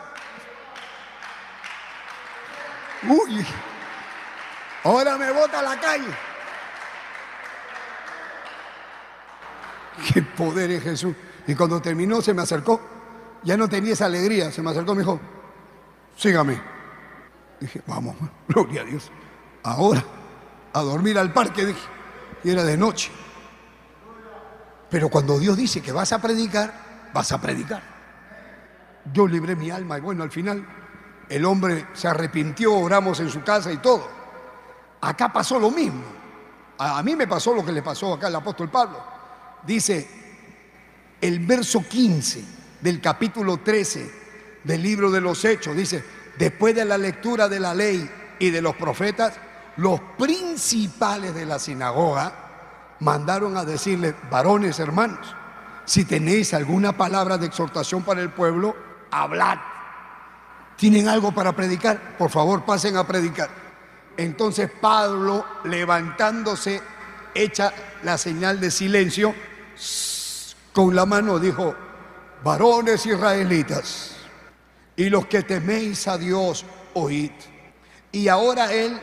Uy, ahora me bota a la calle. Qué poder es Jesús. Y cuando terminó se me acercó. Ya no tenía esa alegría. Se me acercó y me dijo, sígame. Dije, vamos, gloria a Dios. Ahora, a dormir al parque, dije. Y era de noche. Pero cuando Dios dice que vas a predicar, vas a predicar. Yo libré mi alma y bueno, al final el hombre se arrepintió, oramos en su casa y todo. Acá pasó lo mismo. A, mí me pasó lo que le pasó acá al apóstol Pablo. Dice el verso 15 del capítulo 13 del libro de los Hechos, dice, después de la lectura de la ley y de los profetas, los principales de la sinagoga mandaron a decirle, varones hermanos, si tenéis alguna palabra de exhortación para el pueblo, hablad. ¿Tienen algo para predicar? Por favor, pasen a predicar. Entonces Pablo, levantándose, echa la señal de silencio, con la mano dijo, varones israelitas, y los que teméis a Dios, oíd. Y ahora él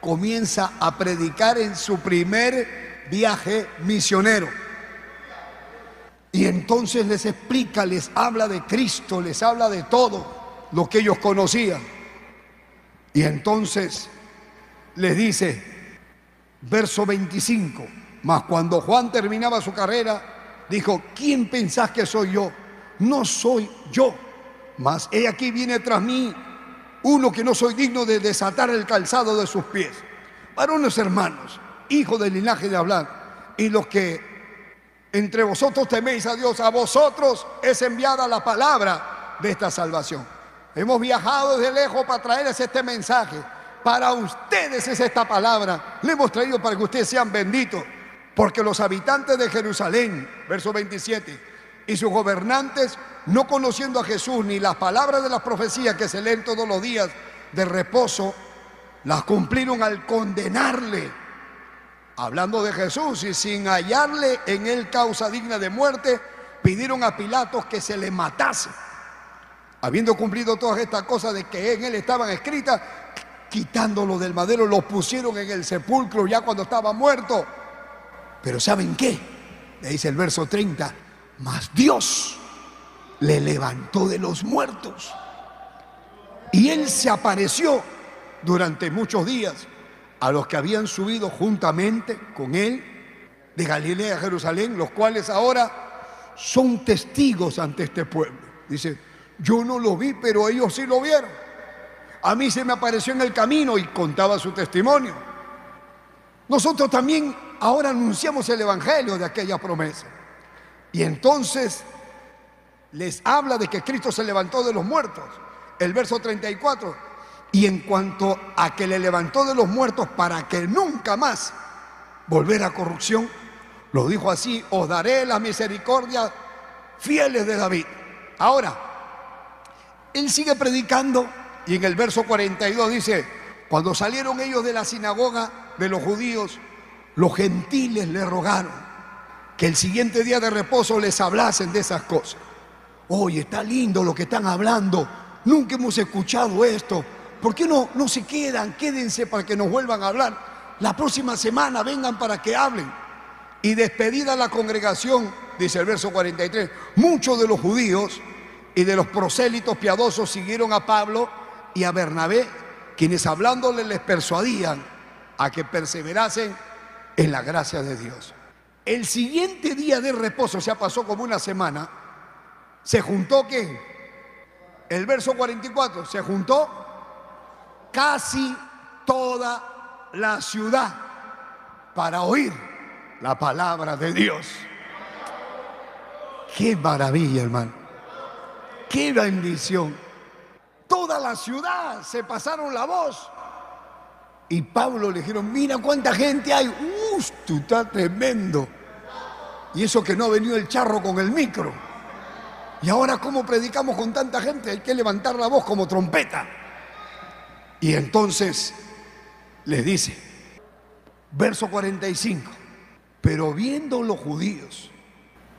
comienza a predicar en su primer viaje misionero. Y entonces les explica, les habla de Cristo, les habla de todo lo que ellos conocían. Y entonces les dice, verso 25, mas cuando Juan terminaba su carrera, dijo, ¿quién pensás que soy yo? No soy yo, mas he aquí viene tras mí uno que no soy digno de desatar el calzado de sus pies. Varones hermanos, hijos del linaje de hablar, y los que entre vosotros teméis a Dios, a vosotros es enviada la palabra de esta salvación. Hemos viajado desde lejos para traerles este mensaje. Para ustedes es esta palabra. Le hemos traído para que ustedes sean benditos. Porque los habitantes de Jerusalén, verso 27, y sus gobernantes, no conociendo a Jesús ni las palabras de las profecías que se leen todos los días de reposo, las cumplieron al condenarle, hablando de Jesús, y sin hallarle en él causa digna de muerte, pidieron a Pilatos que se le matase. Habiendo cumplido todas estas cosas de que en él estaban escritas, quitándolo del madero, lo pusieron en el sepulcro ya cuando estaba muerto. Pero ¿saben qué? Le dice el verso 30, mas Dios le levantó de los muertos. Y él se apareció durante muchos días a los que habían subido juntamente con él de Galilea a Jerusalén, los cuales ahora son testigos ante este pueblo. Dice, yo no lo vi, pero ellos sí lo vieron. A mí se me apareció en el camino y contaba su testimonio. Nosotros también ahora anunciamos el Evangelio de aquella promesa. Y entonces les habla de que Cristo se levantó de los muertos. El verso 34. Y en cuanto a que le levantó de los muertos para que nunca más volviera a corrupción, lo dijo así, os daré la misericordia fieles de David. Ahora, él sigue predicando y en el verso 42 dice, cuando salieron ellos de la sinagoga de los judíos, los gentiles le rogaron que el siguiente día de reposo les hablasen de esas cosas. Oye, está lindo lo que están hablando. Nunca hemos escuchado esto. ¿Por qué no, no se quedan? Quédense para que nos vuelvan a hablar. La próxima semana vengan para que hablen. Y despedida la congregación, dice el verso 43, muchos de los judíos y de los prosélitos piadosos siguieron a Pablo y a Bernabé, quienes hablándole les persuadían a que perseverasen en la gracia de Dios. El siguiente día de reposo, o sea, pasó como una semana, se juntó qué? El verso 44, se juntó casi toda la ciudad para oír la palabra de Dios. Qué maravilla, hermano. Qué bendición. Toda la ciudad se pasaron la voz. Y Pablo le dijeron, mira cuánta gente hay. ¡Uf! Tú estás tremendo. Y eso que no ha venido el charro con el micro. Y ahora, ¿cómo predicamos con tanta gente? Hay que levantar la voz como trompeta. Y entonces les dice, verso 45, pero viendo los judíos,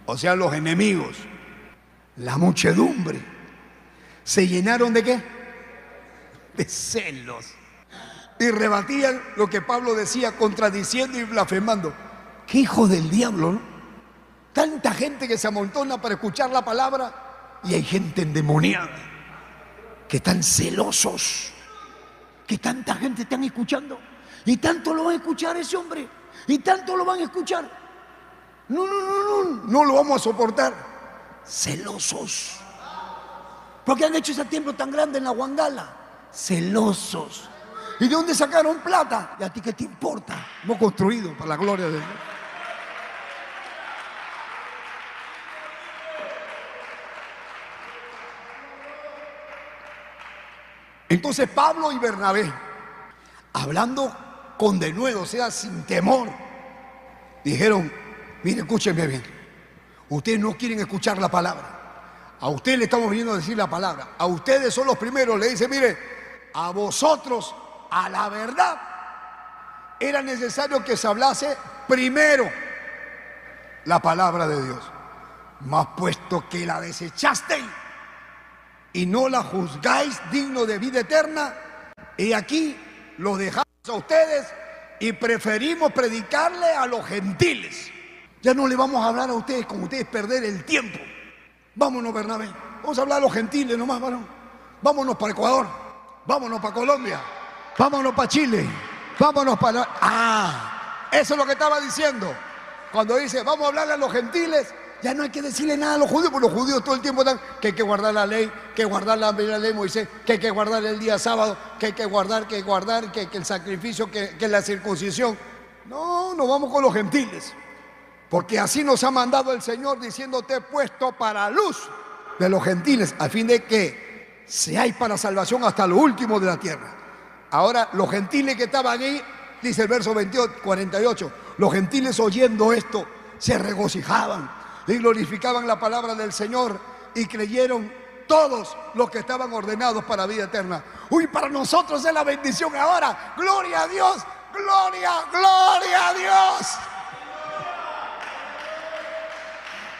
o sea, los enemigos, la muchedumbre, se llenaron de qué? De celos. Y rebatían lo que Pablo decía, contradiciendo y blasfemando. Qué hijo del diablo, ¿no? Tanta gente que se amontona para escuchar la palabra y hay gente endemoniada que están celosos, que tanta gente están escuchando y tanto lo van a escuchar ese hombre y tanto lo van a escuchar. No, no, no, no, no lo vamos a soportar. Celosos. Porque han hecho ese tiempo tan grande en la Guangala. Celosos. ¿Y de dónde sacaron plata? ¿Y a ti qué te importa? Hemos construido para la gloria de Dios. Entonces Pablo y Bernabé, hablando con denuedo, o sea, sin temor, dijeron, mire, escúchenme bien, ustedes no quieren escuchar la palabra. A ustedes le estamos viniendo a decir la palabra. A ustedes son los primeros. Le dice, mire, a vosotros, a la verdad, era necesario que se hablase primero la palabra de Dios. Más puesto que la desechasteis y no la juzgáis digno de vida eterna, y aquí lo dejamos a ustedes y preferimos predicarle a los gentiles. Ya no le vamos a hablar a ustedes con ustedes perder el tiempo. Vámonos, Bernabé. Vamos a hablar a los gentiles nomás, varón. Vámonos para Ecuador. Vámonos para Colombia. Vámonos para Chile. Vámonos para... Ah, eso es lo que estaba diciendo. Cuando dice, vamos a hablarle a los gentiles, ya no hay que decirle nada a los judíos, porque los judíos todo el tiempo están que hay que guardar la ley, que guardar la, ley de Moisés, que hay que guardar el día sábado, que hay que guardar, que guardar, que, el sacrificio, que, que la circuncisión. No, nos vamos con los gentiles. Porque así nos ha mandado el Señor diciéndote he puesto para luz de los gentiles, a fin de que seáis para salvación hasta lo último de la tierra. Ahora, los gentiles que estaban ahí, dice el verso 28, 48, los gentiles oyendo esto se regocijaban y glorificaban la palabra del Señor y creyeron todos los que estaban ordenados para vida eterna. Uy, para nosotros es la bendición ahora. Gloria a Dios, gloria, gloria a Dios.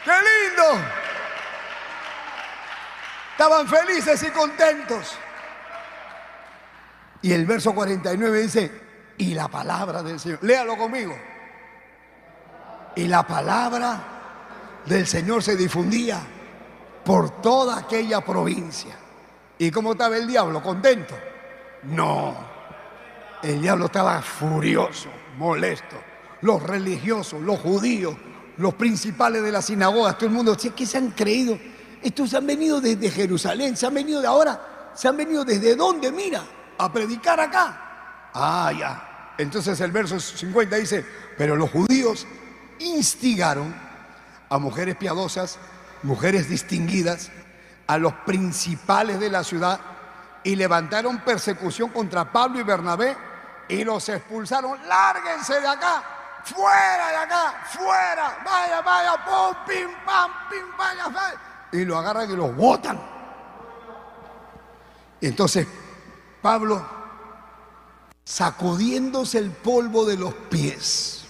¡Qué lindo! Estaban felices y contentos. Y el verso 49 dice, y la palabra del Señor, léalo conmigo. Y la palabra del Señor se difundía por toda aquella provincia. ¿Y cómo estaba el diablo? ¿Contento? No. El diablo estaba furioso, molesto. Los religiosos, los judíos, los principales de las sinagogas, todo el mundo, ¿qué se han creído? Estos han venido desde Jerusalén, se han venido de ahora, se han venido desde dónde, mira, a predicar acá. Ah, ya. Entonces el verso 50 dice, pero los judíos instigaron a mujeres piadosas, mujeres distinguidas, a los principales de la ciudad y levantaron persecución contra Pablo y Bernabé y los expulsaron. Lárguense de acá, fuera de acá, fuera, vaya, vaya, pum, pim, pam, pim, vaya, vaya. Y lo agarran y los botan. entonces Pablo, sacudiéndose el polvo de los pies,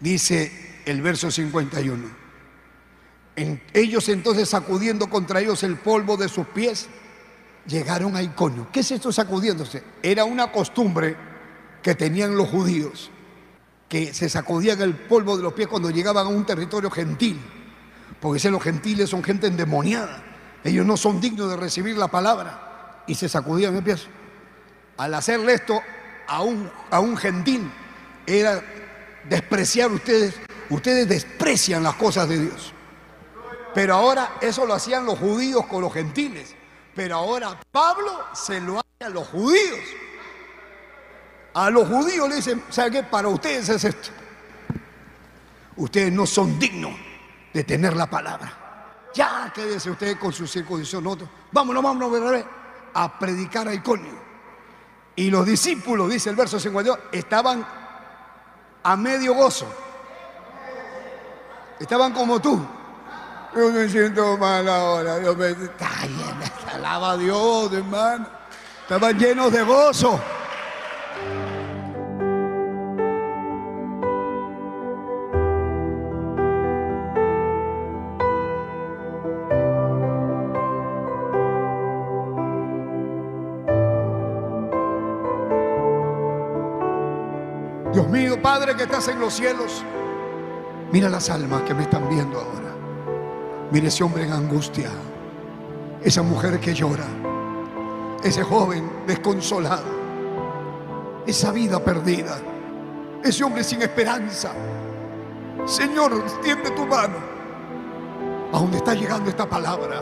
dice el verso 51 ellos entonces sacudiendo contra ellos el polvo de sus pies, llegaron a Iconio. ¿Qué es esto sacudiéndose? Era una costumbre que tenían los judíos, que se sacudían el polvo de los pies cuando llegaban a un territorio gentil, porque si los gentiles son gente endemoniada, ellos no son dignos de recibir la palabra, y se sacudían el pie. Al hacerle esto a un, a un gentil, era despreciar ustedes, ustedes desprecian las cosas de Dios. Pero ahora eso lo hacían los judíos con los gentiles. Pero ahora Pablo se lo hace a los judíos. A los judíos le dicen, ¿sabe qué? Para ustedes es esto. Ustedes no son dignos de tener la palabra. Ya quédense ustedes con su circuncisión. Nosotros, vámonos, vámonos, a predicar a Iconio. Y los discípulos, dice el verso 52, estaban a medio gozo. Estaban como tú. Yo me siento mal ahora. Yo me... Está lleno, alaba a Dios, hermano. Estaban llenos de gozo. Dios mío, Padre que estás en los cielos, mira las almas que me están viendo ahora. Mira ese hombre en angustia, esa mujer que llora, ese joven desconsolado, esa vida perdida, ese hombre sin esperanza. Señor, extiende tu mano. A donde está llegando esta palabra,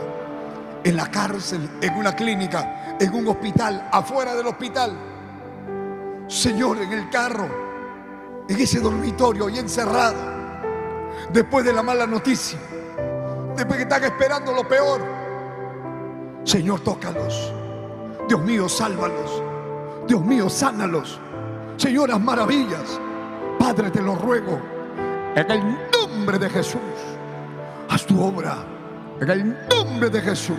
en la cárcel, en una clínica, en un hospital, afuera del hospital. Señor, en el carro, en ese dormitorio y encerrado, después de la mala noticia, después que están esperando lo peor. Señor, tócalos. Dios mío, sálvalos. Dios mío, sánalos. Señoras maravillas. Padre, te lo ruego. En el nombre de Jesús. Haz tu obra. En el nombre de Jesús.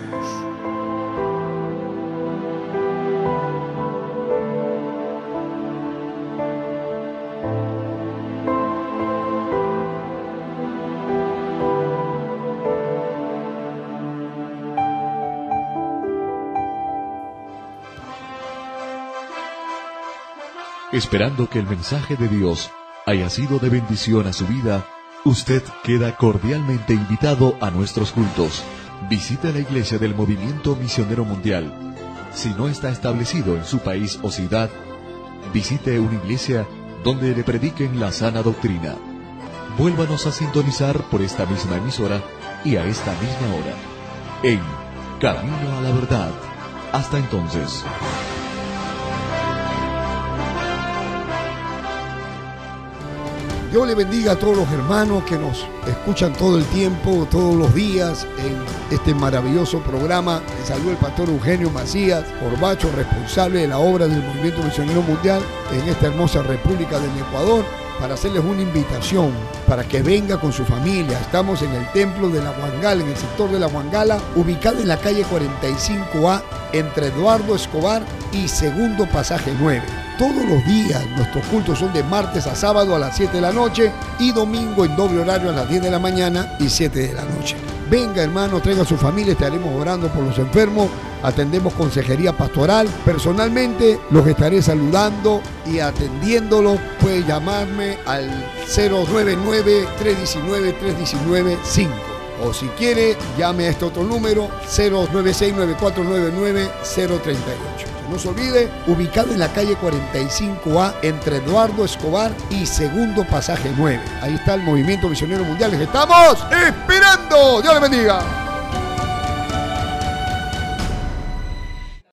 Esperando que el mensaje de Dios haya sido de bendición a su vida, usted queda cordialmente invitado a nuestros cultos. Visite la iglesia del Movimiento Misionero Mundial. Si no está establecido en su país o ciudad, visite una iglesia donde le prediquen la sana doctrina. Vuélvanos a sintonizar por esta misma emisora y a esta misma hora. En Camino a la Verdad. Hasta entonces. Dios le bendiga a todos los hermanos que nos escuchan todo el tiempo, todos los días en este maravilloso programa. Le saluda el pastor Eugenio Macías, Corbacho, responsable de la obra del Movimiento Misionero Mundial en esta hermosa República del Ecuador para hacerles una invitación para que venga con su familia. Estamos en el templo de la Huangala, en el sector de la Huangala, ubicado en la calle 45A entre Eduardo Escobar y Segundo Pasaje 9. Todos los días nuestros cultos son de martes a sábado a las 7 de la noche y domingo en doble horario a las 10 de la mañana y 7 de la noche. Venga hermano, traiga a su familia, estaremos orando por los enfermos, atendemos consejería pastoral. Personalmente los estaré saludando y atendiéndolo. Puede llamarme al 099-319-319-5. O si quiere, llame a este otro número 096-9499-038. No se olvide, ubicado en la calle 45A entre Eduardo Escobar y Segundo Pasaje 9. Ahí está el Movimiento Misionero Mundial. Les estamos esperando. Dios les bendiga.